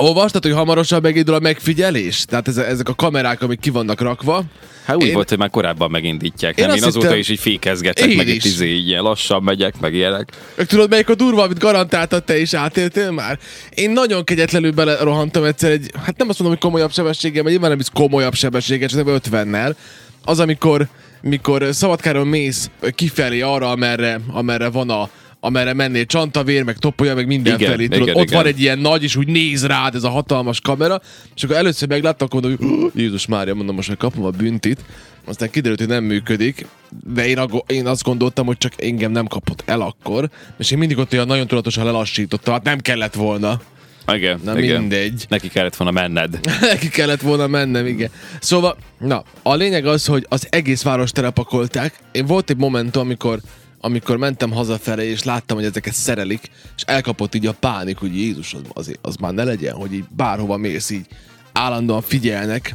Olvastad, hogy hamarosan megindul a megfigyelés? Tehát ez, ezek a kamerák, amik ki vannak rakva. Hát úgy Én- volt, hogy már korábban megindítják. Én Nem? Én, azóta hittem- is így fékezgetek, Én meg is. izé, ilyen lassan megyek, meg ilyenek. Tudod, melyik a durva, amit garantáltad te is átéltél már? Én nagyon kegyetlenül belerohantam egyszer egy, hát nem azt mondom, hogy komolyabb sebességgel, mert nyilván nem is komolyabb sebességgel, csak 50-nel. Az, amikor mikor Szabadkáron mész kifelé arra, amerre, amerre van a amerre mennél csantavér, meg topolya, meg mindenfelé. Igen, Tudod, igen, ott igen. van egy ilyen nagy, és úgy néz rád ez a hatalmas kamera, és akkor először megláttam, akkor mondom, hogy Jézus Mária, mondom, most hogy kapom a büntit, aztán kiderült, hogy nem működik, de én, aggo- én azt gondoltam, hogy csak engem nem kapott el akkor, és én mindig ott olyan nagyon tudatosan lelassítottam, hát nem kellett volna. Igen, Na igen. mindegy. Neki kellett volna menned. Neki kellett volna mennem, igen. Szóval, na, a lényeg az, hogy az egész város telepakolták. Én volt egy momentum, amikor amikor mentem hazafele, és láttam, hogy ezeket szerelik, és elkapott így a pánik, hogy Jézus, az, az, az már ne legyen, hogy így bárhova mész, így állandóan figyelnek.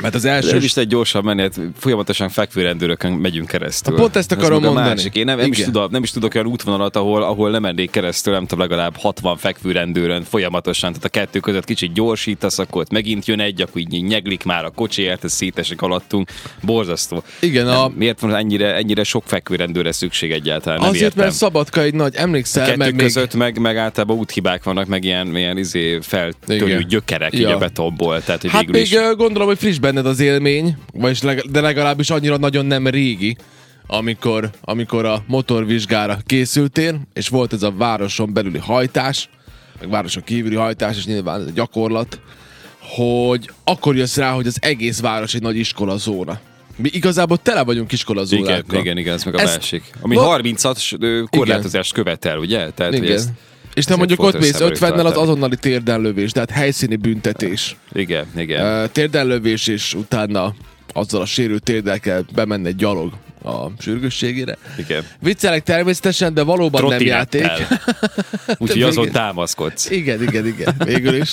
Mert az első... Is egy gyorsan menni, hát folyamatosan fekvő rendőrökön megyünk keresztül. Na, pont ezt Ez akarom a mondani. Másik. Én nem, nem, is tudok, nem is tudok olyan útvonalat, ahol, ahol nem mennék keresztül, nem tudom, legalább 60 fekvő rendőrön folyamatosan, tehát a kettő között kicsit gyorsítasz, akkor ott megint jön egy, akkor így nyeglik már a kocsiért, ez szétesik alattunk. Borzasztó. Igen, Nem, a, miért van ennyire, ennyire sok fekvő rendőre szükség egyáltalán? Nem azért, értem. mert Szabadka egy nagy, emlékszel, Kettő meg még... között meg, meg általában úthibák vannak, meg ilyen, ilyen izé feltörő gyökerek így Ja. a betonból. Tehát, hogy Hát még is... gondolom, hogy friss benned az élmény, vagyis leg, de legalábbis annyira nagyon nem régi, amikor, amikor a motorvizsgára készültél, és volt ez a városon belüli hajtás, meg városon kívüli hajtás, és nyilván ez a gyakorlat, hogy akkor jössz rá, hogy az egész város egy nagy iskolazóna. Mi igazából tele vagyunk Igen, iskolazónákkal. igen, igen, ez meg a Ez- másik. Ami No- 30-at ö, korlátozást követel, ugye? Tehát, hogy Igen. ezt, és te mondjuk ott mész szem előtt 50-nel, az azonnali térdenlövés, tehát helyszíni büntetés. Igen, igen. Térdenlövés, és utána azzal a sérült térdel kell bemenni egy gyalog a sürgősségére. igen. Viccelek természetesen, de valóban nem játék. Trottinettel. Úgyhogy azon támaszkodsz. Igen, igen, igen. Végül is.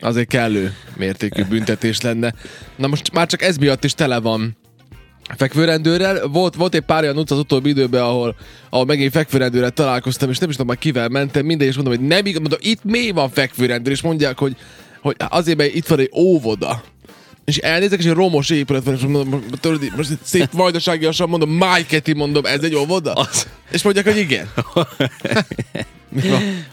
Az egy kellő mértékű büntetés lenne. Na most már csak ez miatt is tele van fekvőrendőrrel. Volt, volt egy pár olyan utca az utóbbi időben, ahol, ahol megint fekvőrendőrrel találkoztam, és nem is tudom már kivel mentem, mindegy, és mondom, hogy nem igaz, mondom, itt mi van fekvőrendőr, és mondják, hogy, hogy azért, mert itt van egy óvoda. És elnézek, és egy romos épület van, és mondom, tudod, most szép vajdaságiasan mondom, Májketi mondom, ez egy óvoda? Az, És mondják, hogy igen.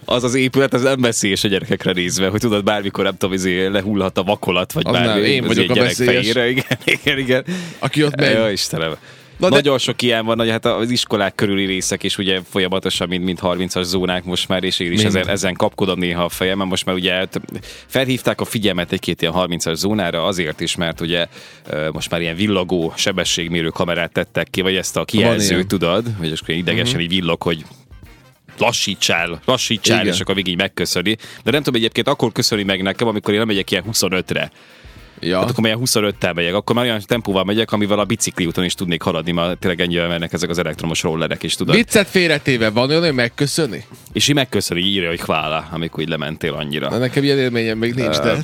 Az az épület, az nem veszélyes a gyerekekre nézve, hogy tudod, bármikor nem tudom, izé lehullhat a vakolat, vagy Az bármi. nem, én vagyok egy a gyerek veszélyes. fejére. Igen, igen, igen. Aki ott megy. Ja, Istenem. Na de- Nagyon sok ilyen van, hogy hát az iskolák körüli részek is ugye folyamatosan, mint, mint 30-as zónák most már, és én is Mind. ezen, ezen kapkodom néha a fejem, mert most már ugye hát felhívták a figyelmet egy-két ilyen 30-as zónára azért is, mert ugye most már ilyen villogó sebességmérő kamerát tettek ki, vagy ezt a kijelzőt tudod, hogy akkor idegesen így villog, hogy lassítsál, lassítsál, Igen. és akkor végig megköszöni. De nem tudom, egyébként akkor köszöni meg nekem, amikor én nem megyek ilyen 25-re. Ja. Hát akkor ilyen 25-tel megyek, akkor már olyan tempóval megyek, amivel a bicikli úton is tudnék haladni, mert tényleg ennyivel mennek ezek az elektromos rollerek is, tudod. Viccet félretéve van olyan, hogy megköszöni? És így megköszöni, írja, hogy hvála, amikor így lementél annyira. Na, nekem ilyen élményem még nincs, de...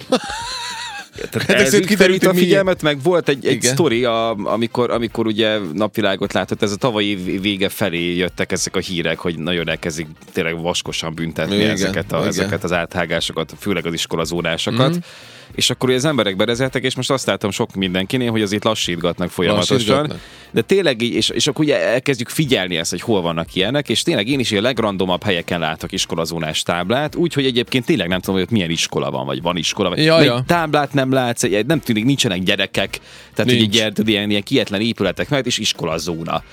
Tehát ezért ez így kiderült, a figyelmet, meg volt egy, egy Igen. sztori, a, amikor, amikor ugye napvilágot látott, ez a tavalyi vége felé jöttek ezek a hírek, hogy nagyon elkezdik tényleg vaskosan büntetni Igen, ezeket, a, igen. ezeket az áthágásokat, főleg az iskolazónásokat. Mm. És akkor az emberek berezeltek, és most azt látom sok mindenkinél, hogy azért lassítgatnak folyamatosan. Lassítgatnak. De tényleg így, és, és akkor ugye elkezdjük figyelni ezt, hogy hol vannak ilyenek, és tényleg én is a legrandomabb helyeken látok iskolazónás táblát, úgyhogy egyébként tényleg nem tudom, hogy ott milyen iskola van, vagy van iskola, vagy Ja, táblát nem látsz, nem tűnik, nincsenek gyerekek, tehát Nincs. hogy ilyen, tudod, ilyen, ilyen kietlen épületek mellett, és iskolazóna.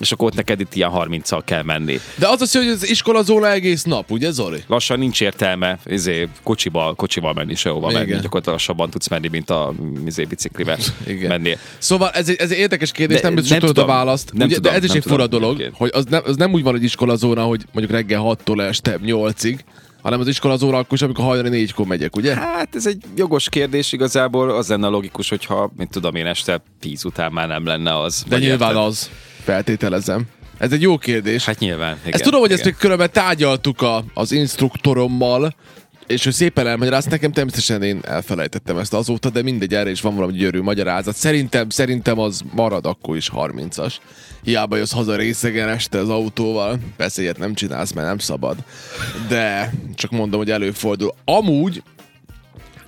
És akkor ott neked itt ilyen 30-al kell menni. De az az, hogy az iskola zóna egész nap, ugye Zoli? Lassan nincs értelme izé, kocsival, kocsival menni sehova Igen. menni, gyakorlatilag lassabban tudsz menni, mint a izé, biciklivel Igen. menni. Szóval ez egy, ez egy érdekes kérdés, De nem biztos, hogy nem tudod a választ. Nem ugye, tudom, de ez is egy fura tudom dolog, egyébként. hogy az nem, az nem úgy van egy iskolazóna, hogy mondjuk reggel 6-tól este 8-ig, hanem az iskolazóna akkor is, amikor hajnali 4-kor megyek, ugye? Hát ez egy jogos kérdés igazából, az lenne logikus, hogyha, mint tudom én, este 10 után már nem lenne az. De nyilván érted? az. Feltételezem. Ez egy jó kérdés. Hát nyilván. Igen, Ezt tudom, hogy igen. ezt még különben tárgyaltuk a, az instruktorommal, és ő szépen elmagyarázt nekem, természetesen én elfelejtettem ezt azóta, de mindegy, erre is van valami gyönyörű magyarázat. Szerintem, szerintem az marad akkor is 30-as. Hiába jössz haza részegen este az autóval, persze ilyet nem csinálsz, mert nem szabad. De csak mondom, hogy előfordul. Amúgy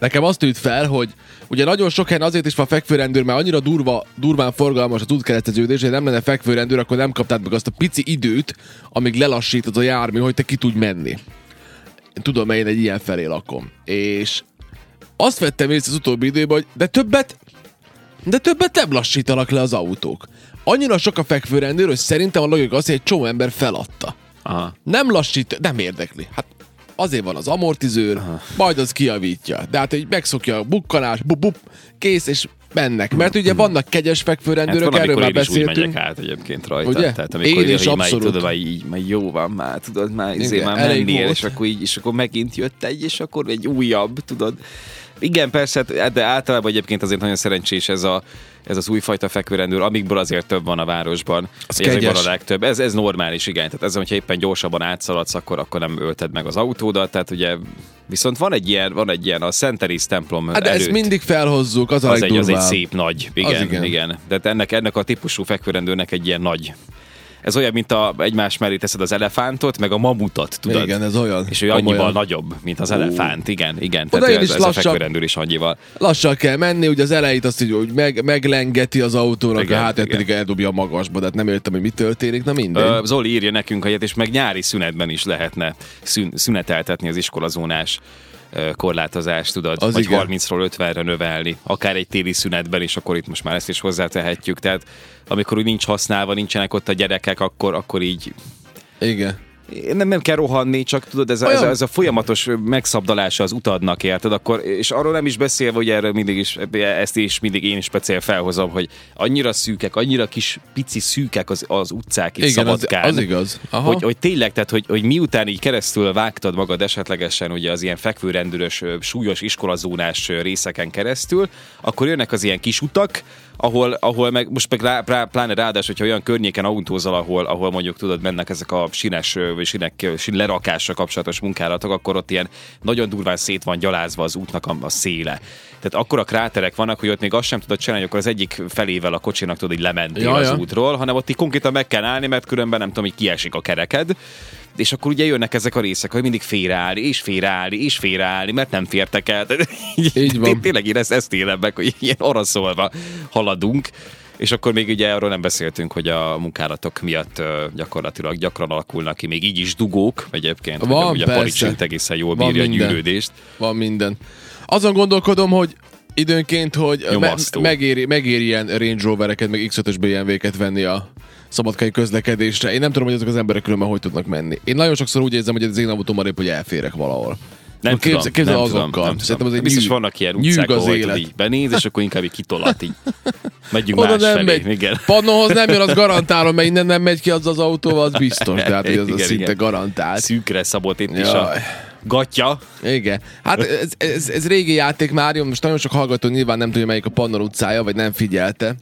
Nekem azt tűnt fel, hogy ugye nagyon sok helyen azért is van fekvőrendőr, mert annyira durva, durván forgalmas a útkereszteződés, hogy nem lenne fekvőrendőr, akkor nem kaptád meg azt a pici időt, amíg lelassít az a jármű, hogy te ki tudj menni. Tudom, én egy ilyen felé lakom. És azt vettem észre az utóbbi időben, hogy de többet, de többet nem lassítanak le az autók. Annyira sok a fekvőrendőr, hogy szerintem a logika az, hogy egy csomó ember feladta. Aha. Nem lassít, nem érdekli. Hát azért van az amortizőr, Aha. majd az kiavítja. De hát egy megszokja a bukkanás, bup, bup, kész, és mennek. Mert ugye vannak kegyes fekvőrendőrök, hát erről már én is úgy beszéltünk. megyek át egyébként rajta. Ugye? Tehát amikor Én is abszolút. tudod, már így, már jó van már, tudod, már, izé, Igen, már mennél, és akkor, így, és akkor megint jött egy, és akkor egy újabb, tudod. Igen, persze, hát- de általában egyébként azért nagyon szerencsés ez, a, ez az újfajta fekvőrendőr, amikből azért több van a városban. Az kegyes. a legtöbb. Ez, ez normális, igen. Tehát ez, hogyha éppen gyorsabban átszaladsz, akkor, akkor nem ölted meg az autódat. Tehát ugye, viszont van egy ilyen, van egy ilyen a Szent templom Hát de ezt előtt. mindig felhozzuk, az a az egy, az egy szép nagy, igen, Az igen. igen. igen. De hát ennek, ennek a típusú fekvőrendőrnek egy ilyen nagy. Ez olyan, mint a egymás mellé teszed az elefántot, meg a mamutot, tudod? Igen, ez olyan. És ő annyival komolyan. nagyobb, mint az elefánt, igen, igen. Oda Tehát én ez, is ez a lassan- fekvőrendőr is annyival. Lassan kell menni, ugye az elejét azt így, hogy meg, meglengeti az autónak, Igen, a hátát pedig eldobja a magasba, de hát nem értem, hogy mi történik, na mindegy. Ö, Zoli írja nekünk, hát és meg nyári szünetben is lehetne szün, szüneteltetni az iskolazónás korlátozást, tudod, Az vagy igen. 30-ról 50-re növelni, akár egy téli szünetben is, akkor itt most már ezt is hozzátehetjük. Tehát amikor úgy nincs használva, nincsenek ott a gyerekek, akkor, akkor így Igen. Nem, nem kell rohanni, csak tudod, ez a, ez, a, ez a folyamatos megszabdalása az utadnak, érted? Akkor, és arról nem is beszélve, hogy erről mindig is, ezt is mindig én is speciál felhozom, hogy annyira szűkek, annyira kis pici szűkek az, az utcák itt Igen, az, Szabadkán. az igaz. Aha. Hogy, hogy tényleg, tehát hogy, hogy miután így keresztül vágtad magad esetlegesen ugye az ilyen fekvőrendőrös, súlyos iskolazónás részeken keresztül, akkor jönnek az ilyen kis utak, ahol, ahol meg, most meg rá, rá, pláne ráadás, hogyha olyan környéken autózol, ahol, ahol mondjuk tudod, mennek ezek a sines, vagy sinek, sin lerakásra kapcsolatos munkálatok, akkor ott ilyen nagyon durván szét van gyalázva az útnak a, a széle. Tehát akkor a kráterek vannak, hogy ott még azt sem tudod csinálni, hogy akkor az egyik felével a kocsinak tudod, így lementél Ja, az ja. útról, hanem ott így konkrétan meg kell állni, mert különben nem tudom, hogy kiesik a kereked. És akkor ugye jönnek ezek a részek, hogy mindig félreállni, és félreállni, és félreállni, mert nem fértek el. Így van. Tényleg én ezt, ezt élem meg, hogy ilyen araszolva haladunk. És akkor még ugye arról nem beszéltünk, hogy a munkálatok miatt gyakorlatilag gyakran alakulnak ki még így is dugók egyébként. Van, ugye a persze. paricsint egészen jól Van bírja a minden. gyűrődést. Van minden. Azon gondolkodom, hogy időnként, hogy me- megéri, megéri ilyen Range Rovereket, meg X5-ös BMW-ket venni a szabadkai közlekedésre. Én nem tudom, hogy ezek az emberek különben hogy tudnak menni. Én nagyon sokszor úgy érzem, hogy az én autóm épp, hogy elférek valahol. Nem Képzel- tudom, képzel nem azokkal. tudom, nem Szerintem az egy Biztos nyűg- vannak ilyen utcák, az ahol élet. így benéz, és akkor inkább így kitolat, így megyünk Oda más nem felé. megy. Igen. Pannonhoz nem jön, az garantálom, mert innen nem megy ki az az autóval, az biztos. De hát hogy az, Igen, szinte igen. garantált. Szűkre szabott itt is a gatya. Igen. Hát ez, ez, ez régi játék már, jó, most nagyon sok hallgató nyilván nem tudja, melyik a Pannon utcája, vagy nem figyelte.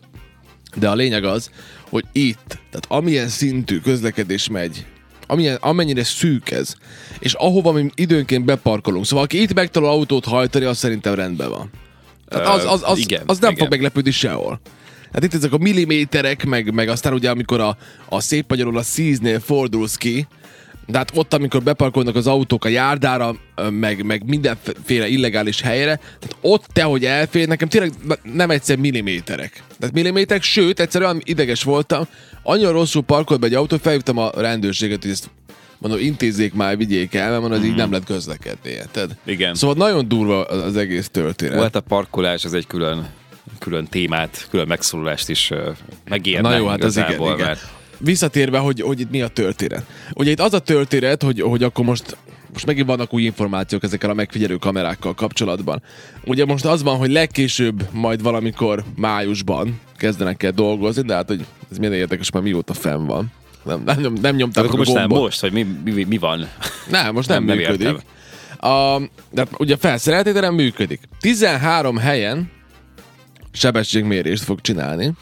De a lényeg az, hogy itt, tehát amilyen szintű közlekedés megy, amilyen, amennyire szűk ez, és ahova mi időnként beparkolunk. Szóval aki itt megtanul autót hajtani, az szerintem rendben van. Tehát az, az, az, igen, az nem igen. fog meglepődni sehol. Hát itt ezek a milliméterek, meg, meg aztán ugye amikor a, a szép magyarul a szíznél fordulsz ki, de hát ott, amikor beparkolnak az autók a járdára, meg, meg mindenféle illegális helyre, tehát ott te, hogy elfér, nekem tényleg nem egyszer milliméterek. Tehát milliméterek, sőt, egyszer olyan ideges voltam, annyira rosszul parkolt be egy autó, felhívtam a rendőrséget, hogy ezt mondom, intézzék már, vigyék el, mert mondom, az így nem lehet közlekedni, érted? Igen. Szóval nagyon durva az az egész történet. Volt a parkolás, ez egy külön, külön témát, külön megszólalást is megérne Na jó, hát az igen, igazából, igen. Visszatérve, hogy, hogy itt mi a történet. Ugye itt az a történet, hogy, hogy akkor most most megint vannak új információk ezekkel a megfigyelő kamerákkal kapcsolatban. Ugye most az van, hogy legkésőbb majd valamikor májusban kezdenek el dolgozni, de hát hogy ez milyen érdekes, már mióta fenn van. Nem, nem, nem, nem nyomták akkor a most nem, gombot. most, hogy mi, mi, mi van? Nem, most nem, Nem, nem nem működik. A, de hát ugye felszereltételen működik. 13 helyen sebességmérést fog csinálni.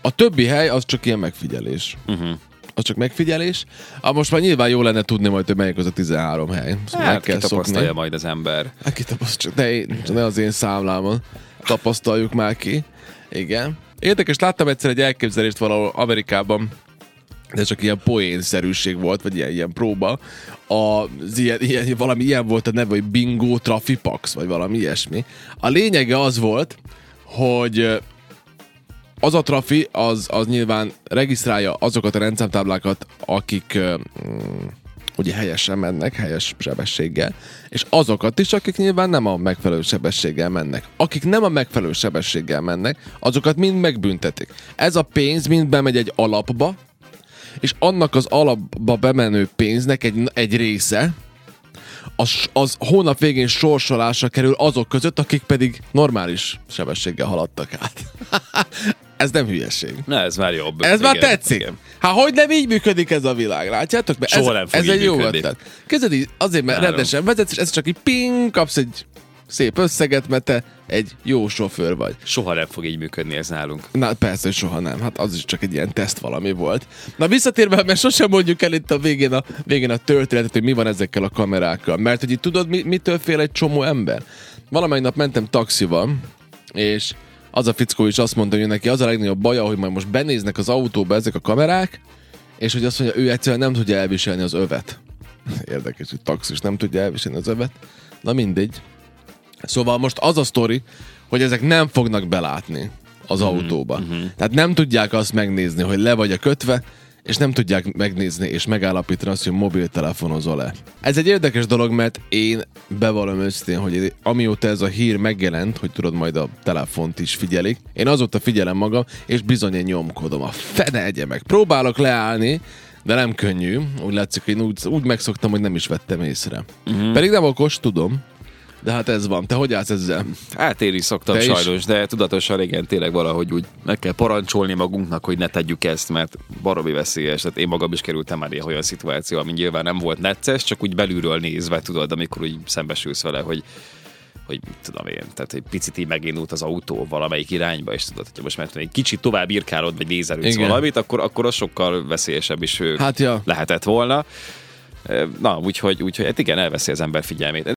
A többi hely az csak ilyen megfigyelés. Uh-huh. Az csak megfigyelés. A most már nyilván jó lenne tudni majd, hogy melyik az a 13 hely. Szóval Hát meg kell szokni. majd az ember. Hát kitapasztalja, ne, én- ne az én számlámon. Tapasztaljuk már ki. Igen. Érdekes, láttam egyszer egy elképzelést valahol Amerikában, de csak ilyen poénszerűség volt, vagy ilyen, ilyen próba. Az ilyen, ilyen, valami ilyen volt a neve, hogy Bingo Trafipax, vagy valami ilyesmi. A lényege az volt, hogy az a trafi, az, az nyilván regisztrálja azokat a rendszámtáblákat, akik mm, ugye helyesen mennek, helyes sebességgel, és azokat is, akik nyilván nem a megfelelő sebességgel mennek. Akik nem a megfelelő sebességgel mennek, azokat mind megbüntetik. Ez a pénz mind bemegy egy alapba, és annak az alapba bemenő pénznek egy, egy része, az, az hónap végén sorsolásra kerül azok között, akik pedig normális sebességgel haladtak át. ez nem hülyeség. Na, ez már jobb. Ez már Igen, tetszik. igen. Hát hogy nem így működik ez a világ, látjátok? Mert Soha ez, nem fog ez így egy jó ötlet. Kezded így, azért, mert Várom. rendesen vezetsz, és ez csak így ping, kapsz egy szép összeget, mert te egy jó sofőr vagy. Soha nem fog így működni ez nálunk. Na persze, hogy soha nem. Hát az is csak egy ilyen teszt valami volt. Na visszatérve, mert sosem mondjuk el itt a végén a, végén a történetet, hogy mi van ezekkel a kamerákkal. Mert hogy itt tudod, mi, mitől fél egy csomó ember? Valamelyik nap mentem taxival, és az a fickó is azt mondta, hogy neki az a legnagyobb baja, hogy majd most benéznek az autóba ezek a kamerák, és hogy azt mondja, ő egyszerűen nem tudja elviselni az övet. Érdekes, hogy taxis nem tudja elviselni az övet. Na mindegy. Szóval most az a sztori, hogy ezek nem fognak belátni az autóba. Tehát nem tudják azt megnézni, hogy le vagy a kötve, és nem tudják megnézni és megállapítani azt, hogy mobiltelefonozol-e. Ez egy érdekes dolog, mert én bevallom őszintén, hogy amióta ez a hír megjelent, hogy tudod, majd a telefont is figyelik, én azóta figyelem magam, és bizony én nyomkodom. A fene egye meg. Próbálok leállni, de nem könnyű. Úgy látszik, hogy én úgy, úgy megszoktam, hogy nem is vettem észre. Uh-huh. Pedig nem okos, tudom. De hát ez van. Te hogy állsz ezzel? Hát én is szoktam Te is? sajnos, de tudatosan igen, tényleg valahogy úgy meg kell parancsolni magunknak, hogy ne tegyük ezt, mert baromi veszélyes. Tehát én magam is kerültem már olyan szituáció, ami nyilván nem volt necces, csak úgy belülről nézve, tudod, amikor úgy szembesülsz vele, hogy hogy mit tudom én, tehát egy picit így megindult az autó valamelyik irányba, és tudod, hogy most már egy kicsit tovább irkálod, vagy nézelődsz valamit, akkor, akkor az sokkal veszélyesebb is Hát ja. lehetett volna. Na, úgyhogy, úgyhogy hát igen, elveszi az ember figyelmét.